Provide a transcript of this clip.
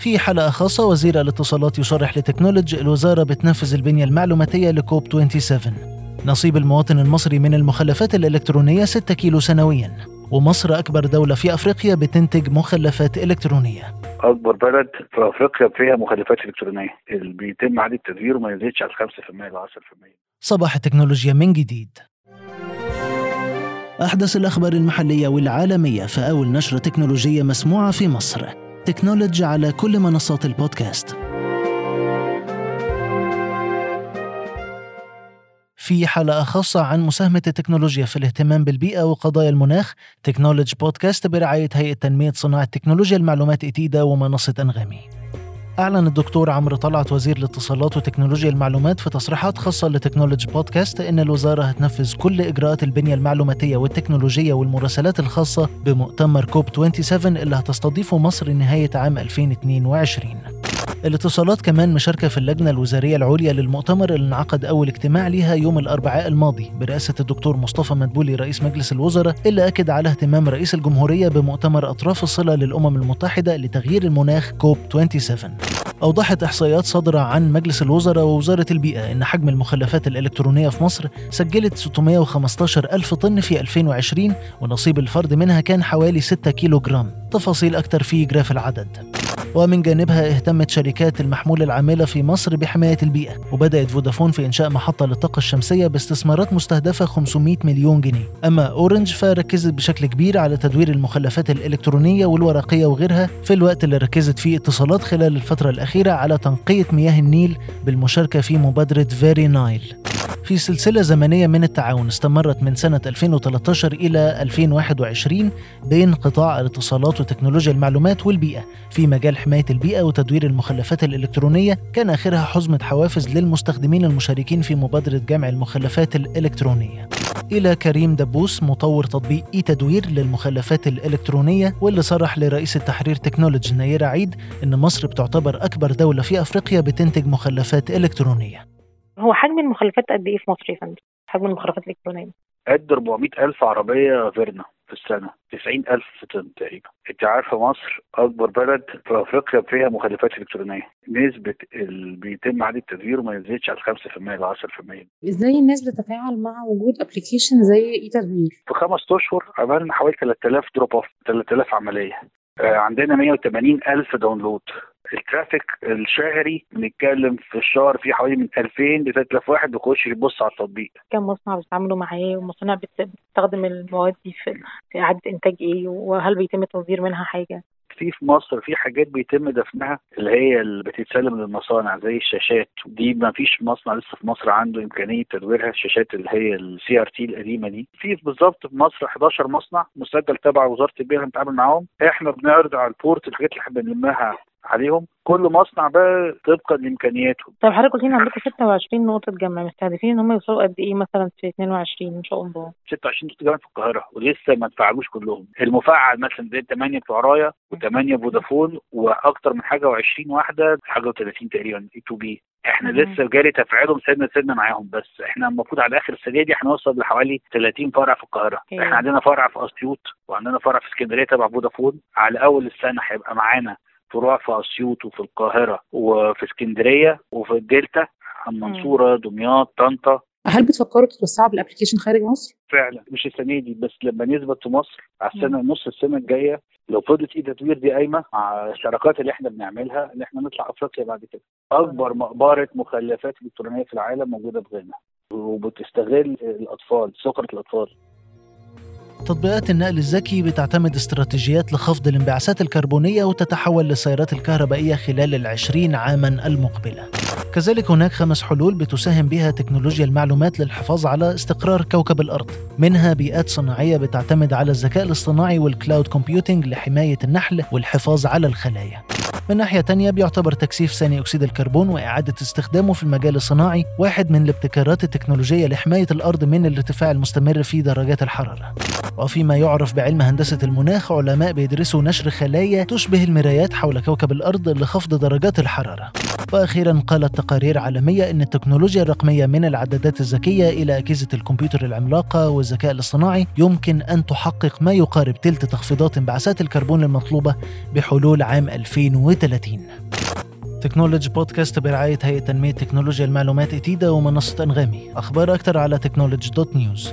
في حلقة خاصة وزير الاتصالات يصرح لتكنولوجي الوزارة بتنفذ البنية المعلوماتية لكوب 27 نصيب المواطن المصري من المخلفات الإلكترونية 6 كيلو سنويا ومصر أكبر دولة في أفريقيا بتنتج مخلفات إلكترونية. أكبر بلد في أفريقيا فيها مخلفات إلكترونية. اللي بيتم عادة تدويره ما يزيدش على 5% ل 10% صباح التكنولوجيا من جديد. أحدث الأخبار المحلية والعالمية في أول نشرة تكنولوجية مسموعة في مصر. تكنولوجي على كل منصات البودكاست. في حلقة خاصة عن مساهمة التكنولوجيا في الاهتمام بالبيئة وقضايا المناخ technology podcast برعاية هيئة تنمية صناعة تكنولوجيا المعلومات ITIDA ومنصة أنغامي. أعلن الدكتور عمرو طلعت وزير الاتصالات وتكنولوجيا المعلومات في تصريحات خاصة ل technology podcast إن الوزارة هتنفذ كل إجراءات البنية المعلوماتية والتكنولوجية والمراسلات الخاصة بمؤتمر COP 27 اللي هتستضيفه مصر نهاية عام 2022 الاتصالات كمان مشاركة في اللجنة الوزارية العليا للمؤتمر اللي انعقد أول اجتماع ليها يوم الأربعاء الماضي. برئاسة الدكتور مصطفى مدبولي رئيس مجلس الوزراء اللي أكد على اهتمام رئيس الجمهورية بمؤتمر أطراف الصلة للأمم المتحدة لتغيير المناخ COP 27 أوضحت إحصائيات صادرة عن مجلس الوزراء ووزارة البيئة إن حجم المخلفات الإلكترونية في مصر سجلت 615 ألف طن في 2020 ونصيب الفرد منها كان حوالي 6 كيلو جرام تفاصيل أكتر في graph العدد. ومن جانبها اهتمت شركات المحمول العاملة في مصر بحماية البيئة وبدأت فودافون في إنشاء محطة للطاقة الشمسية باستثمارات مستهدفة 500 مليون جنيه. أما أورنج فركزت بشكل كبير على تدوير المخلفات الإلكترونية والورقية وغيرها في الوقت اللي ركزت فيه اتصالات خلال الفترة الأخيرة على تنقية مياه النيل بالمشاركة في مبادرة VeryNile في سلسلة زمنية من التعاون استمرت من سنة 2013 إلى 2021 بين قطاع الاتصالات وتكنولوجيا المعلومات والبيئة. في مجال حماية البيئة وتدوير المخلفات الإلكترونية كان آخرها حزمة حوافز للمستخدمين المشاركين في مبادرة جمع المخلفات الإلكترونية. إلى كريم دبوس مطور تطبيق إي تدوير للمخلفات الإلكترونية واللي صرح لرئيس التحرير تكنولوجي نيرة عيد إن مصر بتعتبر أكبر دولة في أفريقيا بتنتج مخلفات إلكترونية. هو حجم المخلفات قد إيه في مصر يا فندم؟ حجم المخلفات الإلكترونية. قد 400 ألف عربية فيرنا في السنة 90 ألف طن تقريبا. أنت عارفة مصر أكبر بلد في أفريقيا فيها مخلفات إلكترونية. نسبة اللي بيتم عادة تدويره ما يزيدش على 5% ل 10% إزاي الناس بتتفاعل مع وجود application زي E-تدوير في خمس أشهر عملنا حوالي 3000 drop off 3000 عملية. آه، عندنا 180 ألف download ال traffic الشهري بنتكلم في الشهر في حوالي من 2000 ل 3000 واحد بيخش يبص على التطبيق. كم مصنع بتتعاملوا معاه ومصانع بت- بتستخدم المواد دي في في إعادة إنتاج إيه وهل بيتم تصدير منها حاجة؟ في في مصر في حاجات بيتم دفنها اللي هي اللي بتتسلم للمصانع زي الشاشات. دي ما فيش مصنع لسه في مصر عنده إمكانية تدويرها الشاشات اللي هي ال CRT القديمة دي. في بالظبط في مصر 11 مصنع مسجل تبع وزارة البيئة بنتعامل معاهم. إحنا بنعرض على ال board الحاجات اللي إحنا بنلمها عليهم. كل مصنع بقى طبقا لامكانياته طيب حضرتك قلت لي عندكم 26 نقطة جمع مستهدفين إن هم يوصلوا قد إيه مثلا في 22 إن شاء الله؟ 26 نقطة جمع في القاهرة ولسه ما اتفعلوش كلهم. المفعل مثلا زي 8 بتوع رايا و8 فودافون وأكتر من حاجة و20 واحدة حاجة و30 تقريبا A to B إحنا مم. لسه جاري تفعيلهم سنة سنة معاهم بس. إحنا المفروض على آخر السنة دي هنوصل لحوالي 30 فرع في القاهرة. okay. إحنا عندنا فرع في أسيوط وعندنا فرع في اسكندرية تبع فودافون. على أول السنة هيبقى معانا فروع في اسيوط وفي القاهرة وفي اسكندرية وفي الدلتا المنصورة دمياط طنطا. هل بتفكروا تتوسعوا بال application خارج مصر؟ فعلا مش السنة دي بس لما نثبت في مصر على السنة نص السنة الجاية لو فضلت E-تدوير دي قايمة مع الشراكات اللي إحنا بنعملها إن إحنا نطلع أفريقيا بعد كده. أكبر مقبرة مخلفات إلكترونية في العالم موجودة في غانا وبتستغل الأطفال سخرة الأطفال. تطبيقات النقل الذكي بتعتمد استراتيجيات لخفض الانبعاثات الكربونية وتتحول للسيارات الكهربائية خلال العشرين عاما المقبلة. كذلك هناك خمس حلول بتساهم بها تكنولوجيا المعلومات للحفاظ على استقرار كوكب الأرض. منها بيئات صناعية بتعتمد على الذكاء الاصطناعي وال cloud computing لحماية النحل والحفاظ على الخلايا. من ناحية تانية بيعتبر تكثيف ثاني أكسيد الكربون وإعادة استخدامه في المجال الصناعي واحد من الابتكارات التكنولوجية لحماية الأرض من الارتفاع المستمر في درجات الحرارة. وفيما يعرف بعلم هندسة المناخ علماء بيدرسوا نشر خلايا تشبه المرايات حول كوكب الأرض لخفض درجات الحرارة. وأخيرا قالت تقارير عالمية أن التكنولوجيا الرقمية من العدادات الذكية إلى أجهزة الكمبيوتر العملاقة والذكاء الاصطناعي يمكن أن تحقق ما يقارب تلت تخفيضات انبعاثات الكربون المطلوبة بحلول عام 2030 technology podcast برعاية هيئة تنمية تكنولوجيا المعلومات ITIDA ومنصة أنغامي. أخبار أكثر على technology dot news.